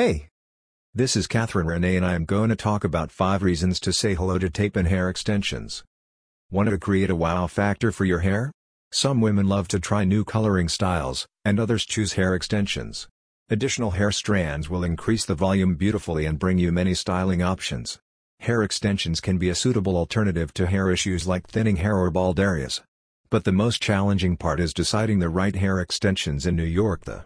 Hey! This is Catherine Renee and I am going to talk about 5 reasons to say hello to tape and hair extensions. Want to create a wow factor for your hair? Some women love to try new coloring styles, and others choose hair extensions. Additional hair strands will increase the volume beautifully and bring you many styling options. Hair extensions can be a suitable alternative to hair issues like thinning hair or bald areas. But the most challenging part is deciding the right hair extensions in New York the